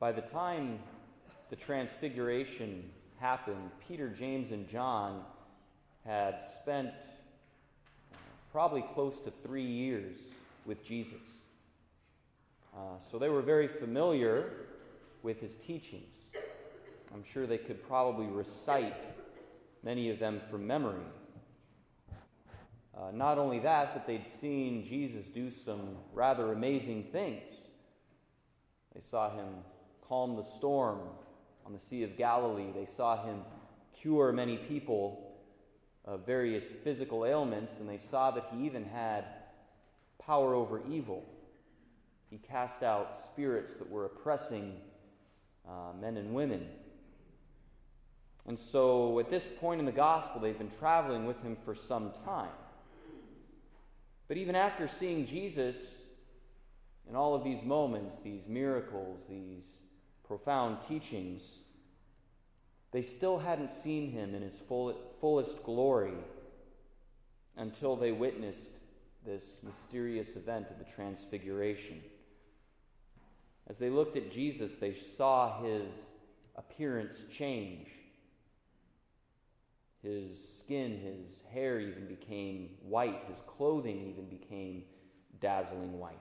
By the time the Transfiguration happened, Peter, James, and John had spent probably close to three years with Jesus. Uh, so they were very familiar with his teachings. I'm sure they could probably recite many of them from memory. Uh, not only that, but they'd seen Jesus do some rather amazing things. They saw him calm the storm on the Sea of Galilee, they saw him cure many people of various physical ailments, and they saw that he even had power over evil. He cast out spirits that were oppressing uh, men and women. And so at this point in the gospel, they've been traveling with him for some time. But even after seeing Jesus in all of these moments, these miracles, these profound teachings, they still hadn't seen him in his full, fullest glory until they witnessed this mysterious event of the Transfiguration. As they looked at Jesus, they saw his appearance change. His skin, his hair even became white. His clothing even became dazzling white.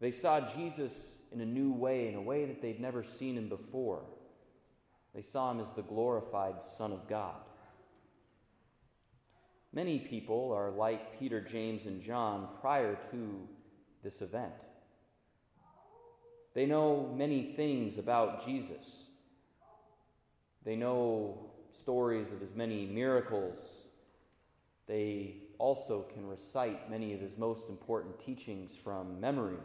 They saw Jesus in a new way, in a way that they'd never seen him before. They saw him as the glorified Son of God. Many people are like Peter, James, and John prior to this event. They know many things about Jesus. They know stories of his many miracles. They also can recite many of his most important teachings from memory.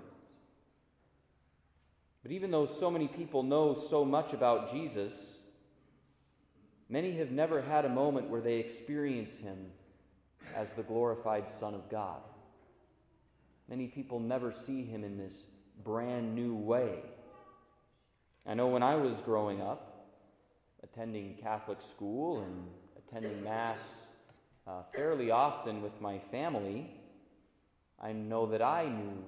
But even though so many people know so much about Jesus, many have never had a moment where they experience him as the glorified Son of God. Many people never see him in this brand new way. I know when I was growing up, attending Catholic school and attending Mass uh, fairly often with my family, I know that I knew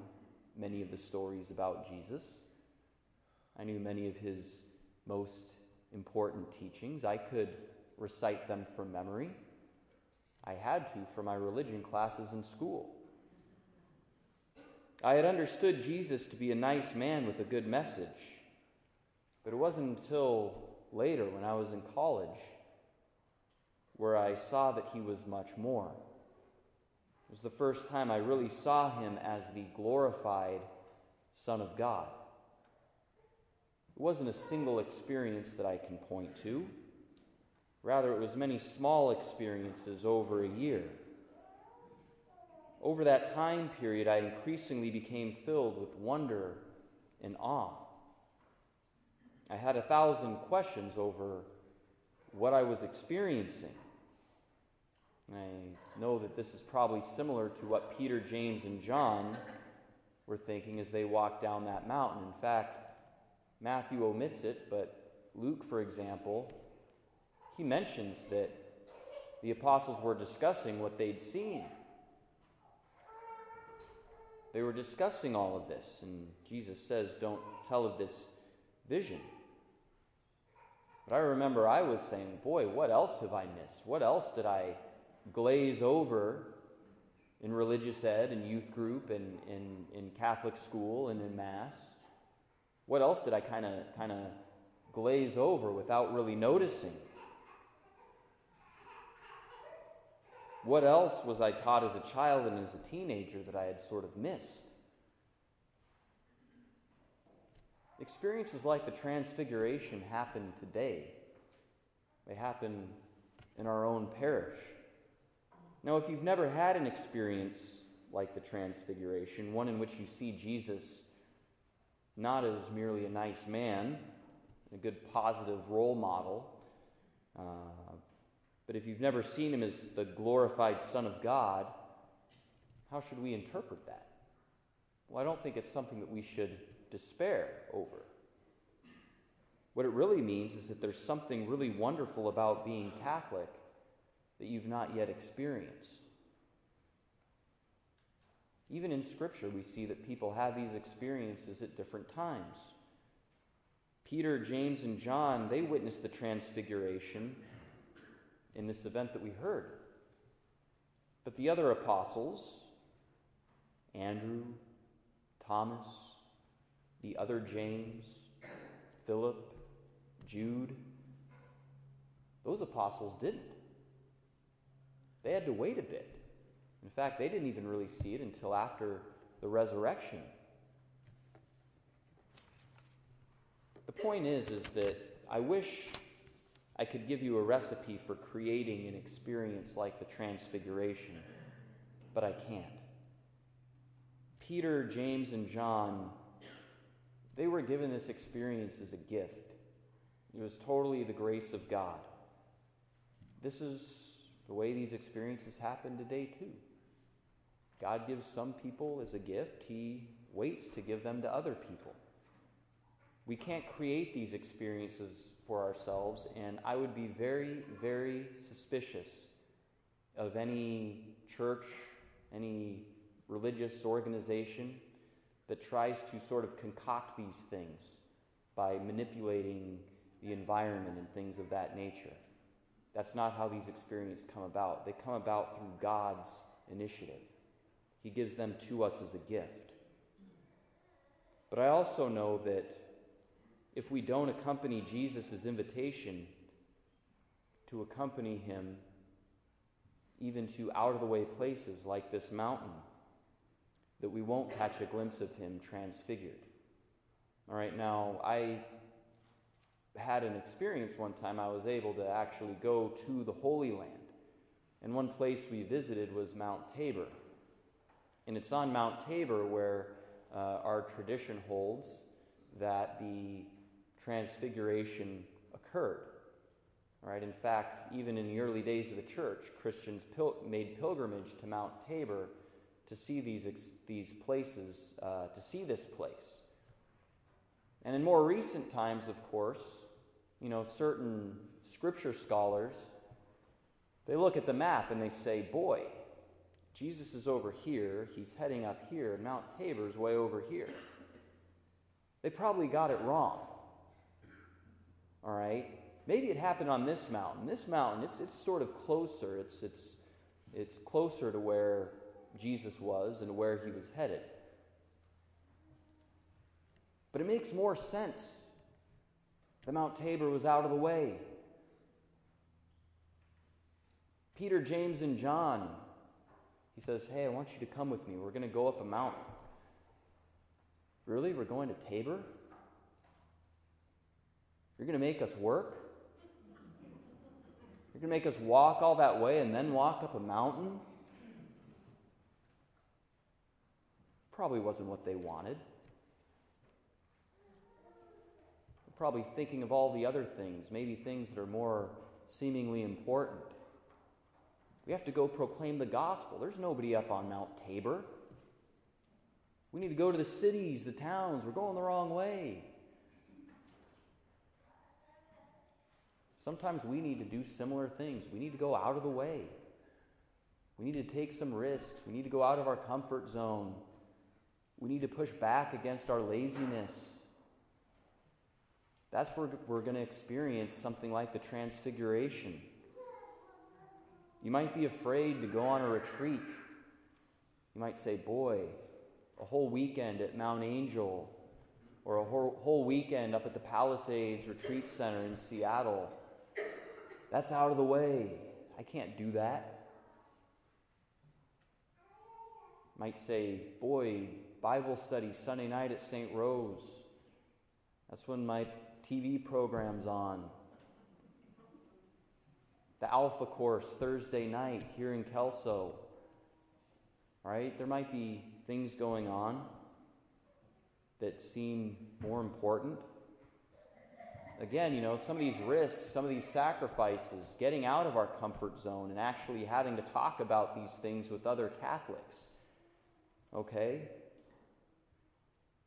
many of the stories about Jesus. I knew many of his most important teachings. I could recite them from memory. I had to for my religion classes in school. I had understood Jesus to be a nice man with a good message, but it wasn't until later when I was in college where I saw that he was much more. It was the first time I really saw him as the glorified Son of God. It wasn't a single experience that I can point to. Rather, it was many small experiences over a year. Over that time period, I increasingly became filled with wonder and awe. I had a thousand questions over what I was experiencing. I know that this is probably similar to what Peter, James, and John were thinking as they walked down that mountain. In fact, Matthew omits it, but Luke, for example, he mentions that the apostles were discussing what they'd seen. They were discussing all of this, and Jesus says, Don't tell of this vision. But I remember I was saying, Boy, what else have I missed? What else did I glaze over in religious ed and youth group in, in Catholic school and in Mass? What else did I kind of kind of glaze over without really noticing? What else was I taught as a child and as a teenager that I had sort of missed? Experiences like the Transfiguration happen today. They happen in our own parish. Now, if you've never had an experience like the Transfiguration, one in which you see Jesus not as merely a nice man, a good positive role model, uh, but if you've never seen him as the glorified Son of God, how should we interpret that? Well, I don't think it's something that we should despair over. What it really means is that there's something really wonderful about being Catholic that you've not yet experienced. Even in Scripture, we see that people have these experiences at different times. Peter, James, and John, they witnessed the transfiguration in this event that we heard. But the other apostles, Andrew, Thomas, the other James, Philip, Jude, those apostles didn't. They had to wait a bit. In fact, they didn't even really see it until after the resurrection. The point is is that I wish I could give you a recipe for creating an experience like the transfiguration, but I can't. Peter, James, and John, they were given this experience as a gift. It was totally the grace of God. This is the way these experiences happen today, too. God gives some people as a gift, He waits to give them to other people. We can't create these experiences for ourselves, and I would be very, very suspicious of any church, any religious organization that tries to sort of concoct these things by manipulating the environment and things of that nature. That's not how these experiences come about. They come about through God's initiative. He gives them to us as a gift. But I also know that if we don't accompany Jesus' invitation to accompany him even to out of the way places like this mountain, that we won't catch a glimpse of him transfigured. All right, now I had an experience one time. I was able to actually go to the Holy Land. And one place we visited was Mount Tabor. And it's on Mount Tabor where uh, our tradition holds that the transfiguration occurred. Right? In fact, even in the early days of the church, Christians pil- made pilgrimage to Mount Tabor to see these, ex- these places, uh, to see this place. And in more recent times, of course, you know, certain scripture scholars, they look at the map and they say, boy, Jesus is over here, he's heading up here, Mount Tabor's way over here. They probably got it wrong. All right? Maybe it happened on this mountain. This mountain, it's, it's sort of closer. It's, it's, it's closer to where Jesus was and where he was headed. But it makes more sense that Mount Tabor was out of the way. Peter, James, and John, he says, Hey, I want you to come with me. We're going to go up a mountain. Really? We're going to Tabor? You're going to make us work? You're going to make us walk all that way and then walk up a mountain? Probably wasn't what they wanted. Probably thinking of all the other things, maybe things that are more seemingly important. We have to go proclaim the gospel. There's nobody up on Mount Tabor. We need to go to the cities, the towns. We're going the wrong way. Sometimes we need to do similar things. We need to go out of the way. We need to take some risks. We need to go out of our comfort zone. We need to push back against our laziness. That's where we're going to experience something like the transfiguration. You might be afraid to go on a retreat. You might say, Boy, a whole weekend at Mount Angel, or a whole, weekend up at the Palisades Retreat Center in Seattle. That's out of the way. I can't do that. Might say, Boy, Bible study Sunday night at St. Rose. That's when my TV program's on the Alpha course Thursday night here in Kelso. Right? There might be things going on that seem more important. Again, you know, some of these risks, some of these sacrifices, getting out of our comfort zone and actually having to talk about these things with other Catholics. Okay?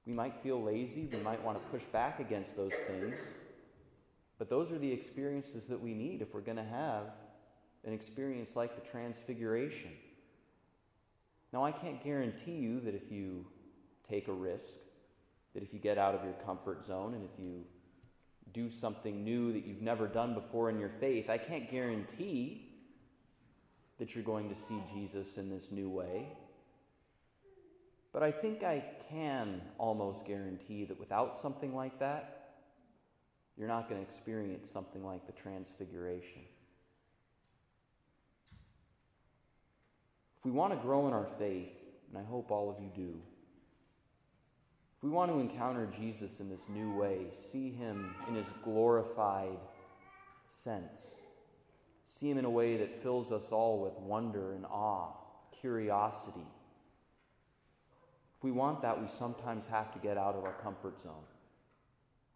We might feel lazy, we might want to push back against those things. But those are the experiences that we need if we're going to have an experience like the Transfiguration. Now, I can't guarantee you that if you take a risk, that if you get out of your comfort zone and if you do something new that you've never done before in your faith. I can't guarantee that you're going to see Jesus in this new way. But I think I can almost guarantee that without something like that, you're not going to experience something like the transfiguration. If we want to grow in our faith, and I hope all of you do, if we want to encounter Jesus in this new way, see him in his glorified sense, see him in a way that fills us all with wonder and awe, curiosity. If we want that, we sometimes have to get out of our comfort zone.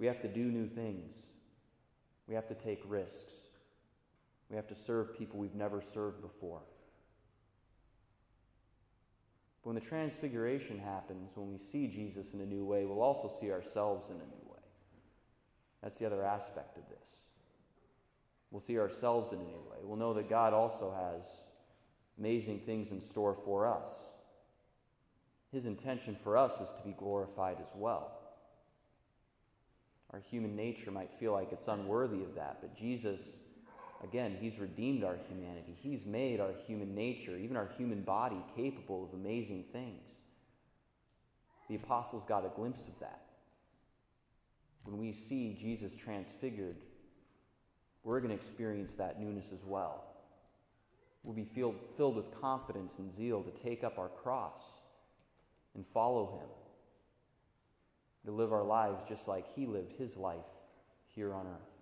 We have to do new things. We have to take risks. We have to serve people we've never served before. But when the transfiguration happens, when we see Jesus in a new way, we'll also see ourselves in a new way. That's the other aspect of this. We'll see ourselves in a new way. We'll know that God also has amazing things in store for us. His intention for us is to be glorified as well. Our human nature might feel like it's unworthy of that, but Jesus Again, He's redeemed our humanity. He's made our human nature, even our human body, capable of amazing things. The apostles got a glimpse of that. When we see Jesus transfigured, we're going to experience that newness as well. We'll be filled, with confidence and zeal to take up our cross and follow Him, to live our lives just like He lived His life here on earth.